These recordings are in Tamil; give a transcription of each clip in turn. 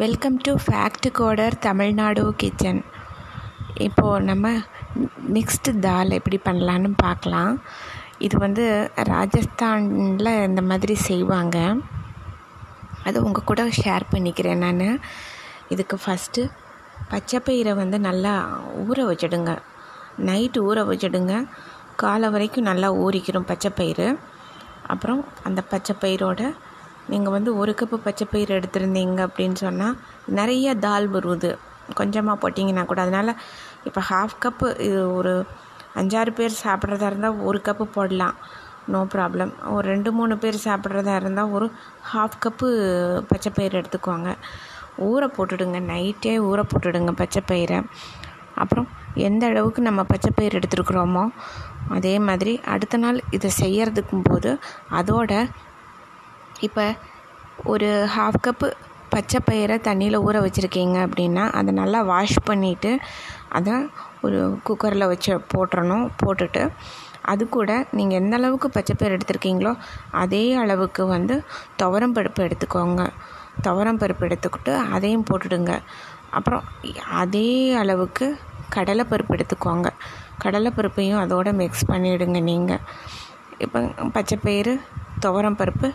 Welcome to fact coder Tamil Nadu kitchen இப்போது நம்ம மிக்ஸ்டு தால் எப்படி பண்ணலான்னு பார்க்கலாம். இது வந்து ராஜஸ்தானில் இந்த மாதிரி செய்வாங்க. அது உங்கள் கூட ஷேர் பண்ணிக்கிறேன் நான். இதுக்கு ஃபஸ்ட்டு பச்சைப்பயிரை வந்து நல்லா ஊற வச்சிடுங்க. நைட்டு ஊற வச்சிடுங்க. காலை வரைக்கும் நல்லா ஊறிக்கிறோம் பச்சைப்பயிறு அப்புறம் அந்த பச்சைப்பயிரோட நீங்கள் வந்து ஒரு கப்பு பச்சைப்பயிறு எடுத்திருந்தீங்க அப்படின்னு சொன்னால் நிறைய தால் வருது. கொஞ்சமாக போட்டிங்கன்னா கூட அதனால் இப்போ ஹாஃப் கப்பு இது ஒரு அஞ்சாறு பேர் சாப்பிட்றதா இருந்தால் ஒரு கப்பு போடலாம். நோ ப்ராப்ளம் ஒரு ரெண்டு மூணு பேர் சாப்பிட்றதா இருந்தால் ஒரு ஹாஃப் கப்பு பச்சைப்பயிறு எடுத்துக்குவாங்க ஊற போட்டுடுங்க. நைட்டே ஊற போட்டுடுங்க பச்சைப்பயிரை அப்புறம் எந்த அளவுக்கு நம்ம பச்சைப்பயிறு எடுத்துருக்குறோமோ அதே மாதிரி அடுத்த நாள் இதை செய்யறதுக்கும் போது அதோட இப்போ ஒரு ஹாஃப் கப்பு பச்சை பயிரை தண்ணியில் ஊற வச்சுருக்கீங்க அப்படின்னா அதை நல்லா வாஷ் பண்ணிவிட்டு அதை ஒரு குக்கரில் வச்சு போட்டுறணும் போட்டுட்டு அது கூட நீங்கள் எந்த அளவுக்கு பச்சைப்பயிறு எடுத்திருக்கீங்களோ அதே அளவுக்கு வந்து துவரம் பருப்பு எடுத்துக்கோங்க. துவரம் பருப்பு எடுத்துக்கிட்டு அதையும் போட்டுடுங்க. அப்புறம் அதே அளவுக்கு கடலைப்பருப்பு எடுத்துக்கோங்க. கடலைப்பருப்பையும் அதோடு மிக்ஸ் பண்ணிவிடுங்க நீங்கள் இப்போ பச்சைப்பயிறு துவரம் பருப்பு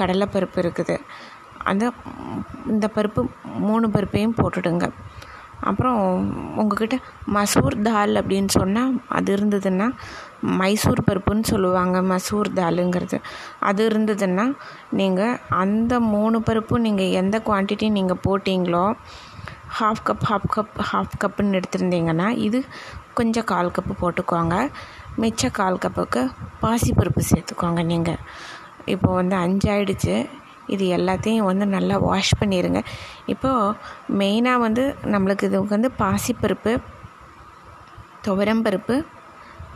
கடலைப்பருப்பு இருக்குது. அந்த இந்த பருப்பு மூணு பருப்பையும் போட்டுடுங்க. அப்புறம் உங்ககிட்ட மசூர் தால் அப்படின்னு சொன்னால் அது இருந்ததுன்னா மைசூர் பருப்புன்னு சொல்லுவாங்க மசூர் தாலுங்கிறது. அது இருந்ததுன்னா நீங்கள் அந்த மூணு பருப்பும் நீங்கள் எந்த குவான்டிட்டி நீங்கள் போட்டிங்களோ half cup half cup half கப்புன்னு எடுத்திருந்தீங்கன்னா இது கொஞ்சம் கால் கப்பு போட்டுக்கோங்க. மிச்ச கால் கப்புக்கு பாசிப்பருப்பு சேர்த்துக்கோங்க நீங்கள் இப்போ வந்து அஞ்சாயிடுச்சு. இது எல்லாத்தையும் வந்து நல்லா வாஷ் பண்ணிடுங்க இப்போது மெயினாக வந்து நம்மளுக்கு இது வந்து பாசிப்பருப்பு துவரம்பருப்பு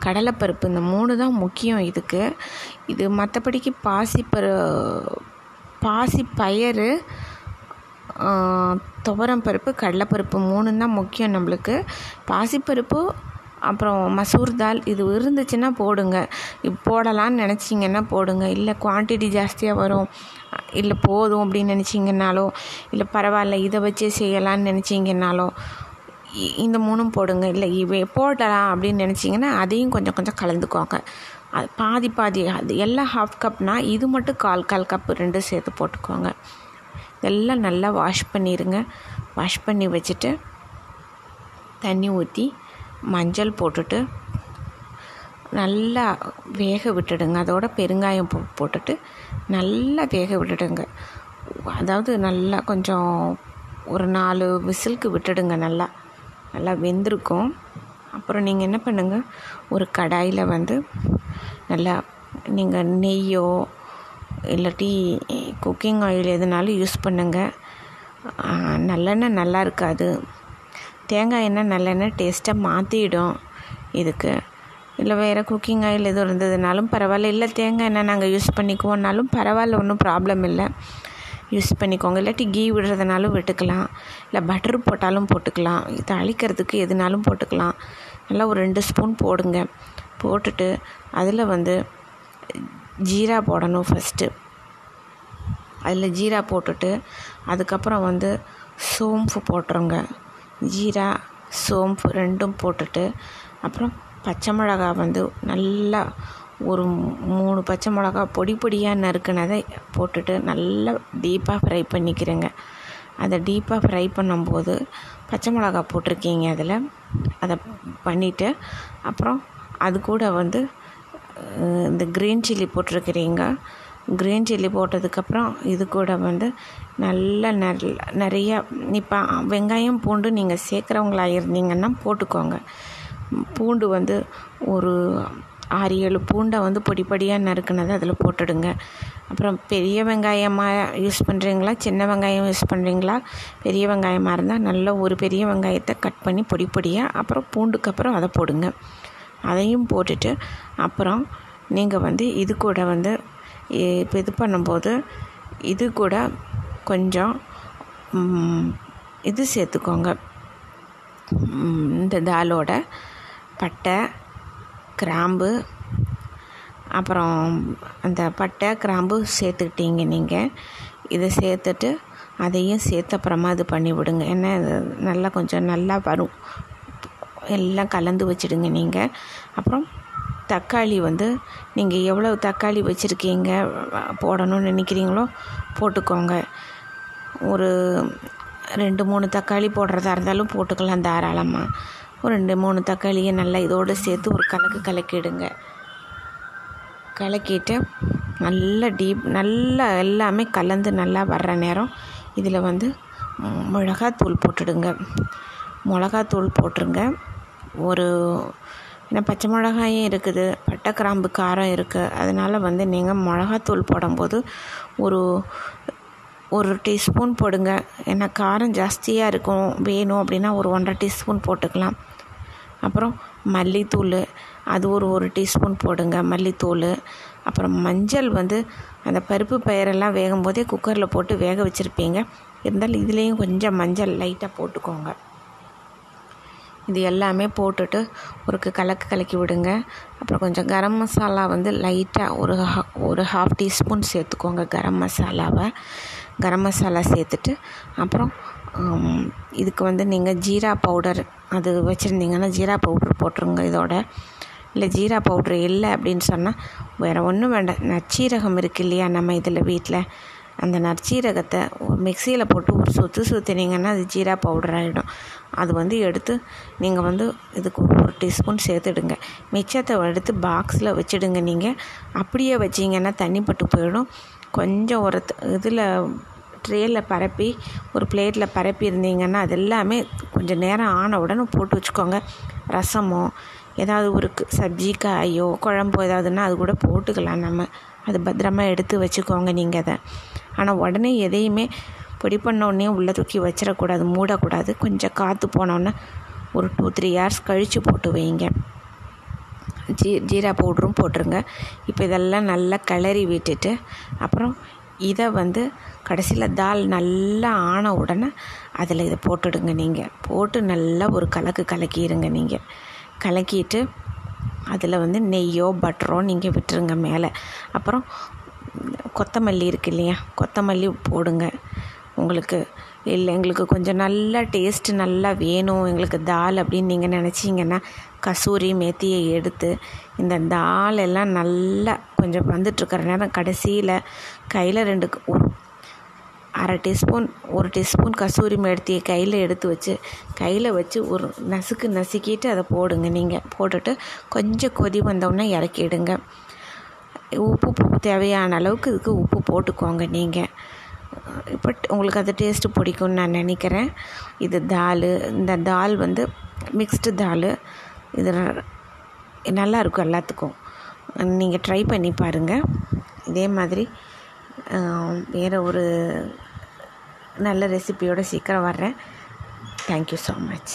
கடலைப்பருப்பு இந்த மூணு தான் முக்கியம் இதுக்கு. இது மற்றபடிக்கு பாசிப்பரு பாசி பயறு துவரம்பருப்பு கடலைப்பருப்பு மூணு தான் முக்கியம் நம்மளுக்கு. பாசிப்பருப்பு அப்புறம் மசூர் தால் இது இருந்துச்சுன்னா போடுங்க. போடலான்னு நினச்சிங்கன்னா போடுங்க. இல்லை குவான்டிட்டி ஜாஸ்தியாக வரும். இல்லை போதும் அப்படின்னு நினச்சிங்கன்னாலோ இல்லை பரவாயில்ல இதை வச்சே செய்யலான்னு நினச்சிங்கன்னாலோ இந்த மூணும் போடுங்க. இல்லை இவை போடலாம் அப்படின்னு நினச்சிங்கன்னா அதையும் கொஞ்சம் கொஞ்சம் கலந்துக்கோங்க. அது பாதி பாதி அது எல்லாம் ஹாஃப் கப்னால் இது மட்டும் கால் கால் கப்பு ரெண்டும் சேர்த்து போட்டுக்கோங்க. எல்லாம் நல்லா வாஷ் பண்ணிடுங்க வாஷ் பண்ணி வச்சுட்டு தண்ணி ஊற்றி மஞ்சள் போட்டுட்டு நல்லா வேக விட்டுடுங்க. அதோட பெருங்காயம் போ போட்டுட்டு நல்லா வேக விட்டுடுங்க. அதாவது நல்லா கொஞ்சம் ஒரு நாலு விசிலுக்கு விட்டுடுங்க நல்லா. நல்லா வெந்திருக்கும். அப்புறம் நீங்கள் என்ன பண்ணுங்கள் ஒரு கடாயில் வந்து நல்லா நீங்கள் நெய்யோ இல்லாட்டி குக்கிங் ஆயில் எதுனாலும் யூஸ் பண்ணுங்கள் நல்லெண்ணெய் நல்லா இருக்காது. தேங்காய் எண்ணெய் நல்லெண்ணெய் டேஸ்ட்டை மாற்றிடும் இதுக்கு. இல்லை வேறு குக்கிங் ஆயில் எதுவும் இருந்ததுனாலும் பரவாயில்ல. இல்லை தேங்காய் எண்ணெய் நாங்கள் யூஸ் பண்ணிக்குவோன்னாலும் பரவாயில்ல ஒன்றும் ப்ராப்ளம் இல்லை. யூஸ் பண்ணிக்கோங்க. இல்லாட்டி கீ விடுறதுனாலும் விட்டுக்கலாம். இல்லை பட்டர் போட்டாலும் போட்டுக்கலாம். இது அழிக்கிறதுக்கு எதுனாலும் போட்டுக்கலாம். நல்லா ஒரு ரெண்டு ஸ்பூன் போடுங்க. போட்டுட்டு அதில் வந்து ஜீரா போடணும் ஃபஸ்ட்டு அதில் ஜீரா போட்டுட்டு அதுக்கப்புறம் வந்து சோம்பு போட்டுருங்க. ஜீரா சோம்பு ரெண்டும் போட்டுட்டு அப்புறம் பச்சை மிளகா வந்து நல்லா ஒரு மூணு பச்சை மிளகா பொடி பொடியாக நறுக்குனதை போட்டுட்டு நல்லா டீப்பாக ஃப்ரை பண்ணிக்கிறேங்க. அதை டீப்பாக ஃப்ரை பண்ணும்போது பச்சை மிளகா போட்டிருக்கீங்க அதில். அதை பண்ணிவிட்டு அப்புறம் அது கூட வந்து இந்த க்ரீன் சில்லி போட்டிருக்கிறீங்க. க்ரீன் சில்லி போட்டதுக்கப்புறம் இது கூட வந்து நல்ல நல்ல நிறையா இப்போ வெங்காயம் பூண்டு நீங்கள் சேர்க்குறவங்களா இருந்தீங்கன்னா போட்டுக்கோங்க. பூண்டு வந்து ஒரு ஆறு ஏழு பூண்டை வந்து பொடி பொடியாக நறுக்குனதை அதில் போட்டுடுங்க. அப்புறம் பெரிய வெங்காயமாக யூஸ் பண்ணுறீங்களா சின்ன வெங்காயம் யூஸ் பண்ணுறீங்களா பெரிய வெங்காயமாக இருந்தால் நல்ல ஒரு பெரிய வெங்காயத்தை கட் பண்ணி பொடி பொடியாக அப்புறம் பூண்டுக்கு அப்புறம் அதை போடுங்க. அதையும் போட்டுட்டு அப்புறம் நீங்கள் வந்து இது கூட வந்து இப்போ இது பண்ணும்போது இது கூட கொஞ்சம் இது சேர்த்துக்கோங்க. இந்த தாலோட பட்டை கிராம்பு அப்புறம் அந்த பட்டை கிராம்பு சேர்த்துக்கிட்டீங்க நீங்கள் இதை சேர்த்துட்டு அதையும் சேர்த்து அப்புறமா இது பண்ணி விடுங்க. ஏன்னா இது நல்லா கொஞ்சம் நல்லா வரும். எல்லாம் கலந்து வச்சிடுங்க நீங்கள் அப்புறம் தக்காளி வந்து நீங்கள் எவ்வளோ தக்காளி வச்சுருக்கீங்க போடணும்னு நினைக்கிறீங்களோ போட்டுக்கோங்க. ஒரு ரெண்டு மூணு தக்காளி போடுறதா இருந்தாலும் போட்டுக்கலாம் தாராளமாக ஒரு ரெண்டு மூணு தக்காளியை நல்லா இதோடு சேர்த்து ஒரு கலக்கு கலக்கிடுங்க. கலக்கிட்டு நல்லா டீப் நல்லா எல்லாமே கலந்து நல்லா வர்ற நேரம் இதில் வந்து மிளகாத்தூள் போட்டுடுங்க. மிளகாத்தூள் போட்டுருங்க. ஒரு இந்த பச்சை மிளகாயும் இருக்குது பட்டை கிராம்பு காரம் இருக்குது அதனால் வந்து நீங்கள் மிளகாத்தூள் போடும்போது ஒரு ஒரு டீஸ்பூன் போடுங்க. ஏன்னா காரம் ஜாஸ்தியாக இருக்கும் வேணும் அப்படின்னா ஒரு ஒன்றரை டீஸ்பூன் போட்டுக்கலாம். அப்புறம் மல்லித்தூள் அது ஒரு ஒரு டீஸ்பூன் போடுங்க மல்லித்தூள். அப்புறம் மஞ்சள் வந்து அந்த பருப்பு பயிரெல்லாம் வேகும் போதே குக்கரில் போட்டு வேக வச்சுருப்பீங்க. இருந்தாலும் இதுலேயும் கொஞ்சம் மஞ்சள் லைட்டாக போட்டுக்கோங்க. இது எல்லாமே போட்டுட்டு ஒரு கலக்கு கலக்கி விடுங்க. அப்புறம் கொஞ்சம் கரம் மசாலா வந்து லைட்டாக ஒரு ஒரு ஹாஃப் டீஸ்பூன் சேர்த்துக்கோங்க கரம் மசாலாவை. கரம் மசாலா சேர்த்துட்டு அப்புறம் இதுக்கு வந்து நீங்கள் ஜீரா பவுடர் அது வச்சுருந்தீங்கன்னா ஜீரா பவுட்ரு போட்டுருங்க இதோட. இல்லை ஜீரா பவுட்ரு இல்லை அப்படின்னு சொன்னால் வேறு ஒன்றும் வேண்டாம். நச்சீரகம் இருக்குது இல்லையா நம்ம இதில் வீட்டில் அந்த நற்சீரகத்தை மிக்சியில் போட்டு ஒரு சுற்று சுற்றினீங்கன்னா அது ஜீரா பவுடர் ஆகிடும் அது வந்து எடுத்து நீங்கள் வந்து இதுக்கு ஒரு டீஸ்பூன் சேர்த்துடுங்க. மிச்சத்தை எடுத்து பாக்ஸில் வச்சுடுங்க நீங்கள் அப்படியே வச்சிங்கன்னா தண்ணி பட்டு போயிடும். கொஞ்சம் ஒரு இதில் ட்ரேயில் பரப்பி ஒரு பிளேட்டில் பரப்பி இருந்தீங்கன்னா அது எல்லாமே கொஞ்சம் நேரம் ஆன உடனே போட்டு வச்சுக்கோங்க. ரசமோ ஏதாவது ஒரு சப்ஜி காயோ குழம்போ ஏதாவதுன்னா அது கூட போட்டுக்கலாம் நம்ம. அது பத்திரமா எடுத்து வச்சுக்கோங்க நீங்கள் அதை. ஆனால் உடனே எதையுமே பொடி பண்ணோடனே உள்ளே தூக்கி வச்சிடக்கூடாது மூடக்கூடாது. கொஞ்சம் காற்று போனோன்னே ஒரு டூ த்ரீ ஹார்ஸ் கழித்து போட்டு வைங்க. ஜீ ஜீரா பவுடரும் போட்டுருங்க. இப்போ இதெல்லாம் நல்லா கிளறி விட்டுட்டு அப்புறம் இதை வந்து கடைசியில் தால் நல்லா ஆன உடனே அதில் இதை போட்டுடுங்க நீங்கள் போட்டு நல்லா ஒரு கலக்கு கலக்கிடுங்க நீங்கள் கலக்கிட்டு அதில் வந்து நெய்யோ பட்டரோ நீங்கள் விட்டுருங்க மேலே. அப்புறம் கொத்தமல்லி இருக்கு இல்லையா? கொத்தமல்லி போடுங்க. உங்களுக்கு இல்லை எங்களுக்கு கொஞ்சம் நல்லா டேஸ்ட்டு நல்லா வேணும். எங்களுக்கு தால் அப்படின்னு நீங்கள் நினச்சிங்கன்னா கசூரி மேத்தியை எடுத்து இந்த தால் எல்லாம் நல்லா கொஞ்சம் வந்துட்டுருக்கிற நேரம் கடைசியில் கையில் ரெண்டு ஒரு அரை டீஸ்பூன் ஒரு டீஸ்பூன் கசூரி மேத்தியை கையில் எடுத்து வச்சு கையில் வச்சு ஒரு நசுக்கு நசுக்கிட்டு அதை போடுங்க நீங்கள் போட்டுட்டு கொஞ்சம் கொதி வந்தோடனே இறக்கிடுங்க. உப்பு தேவையான அளவுக்கு இதுக்கு உப்பு போட்டுக்கோங்க நீங்கள் இப்போ உங்களுக்கு அது டேஸ்ட்டு பிடிக்கும்னு நான் நினைக்கிறேன். இது தால் இந்த தால் வந்து மிக்ஸ்டு தால். இது நல்லாயிருக்கும் எல்லாத்துக்கும். நீங்கள் ட்ரை பண்ணி பாருங்கள் இதே மாதிரி வேறு ஒரு நல்ல ரெசிபியோடு சீக்கிரம் வர்றேன். Thank you so much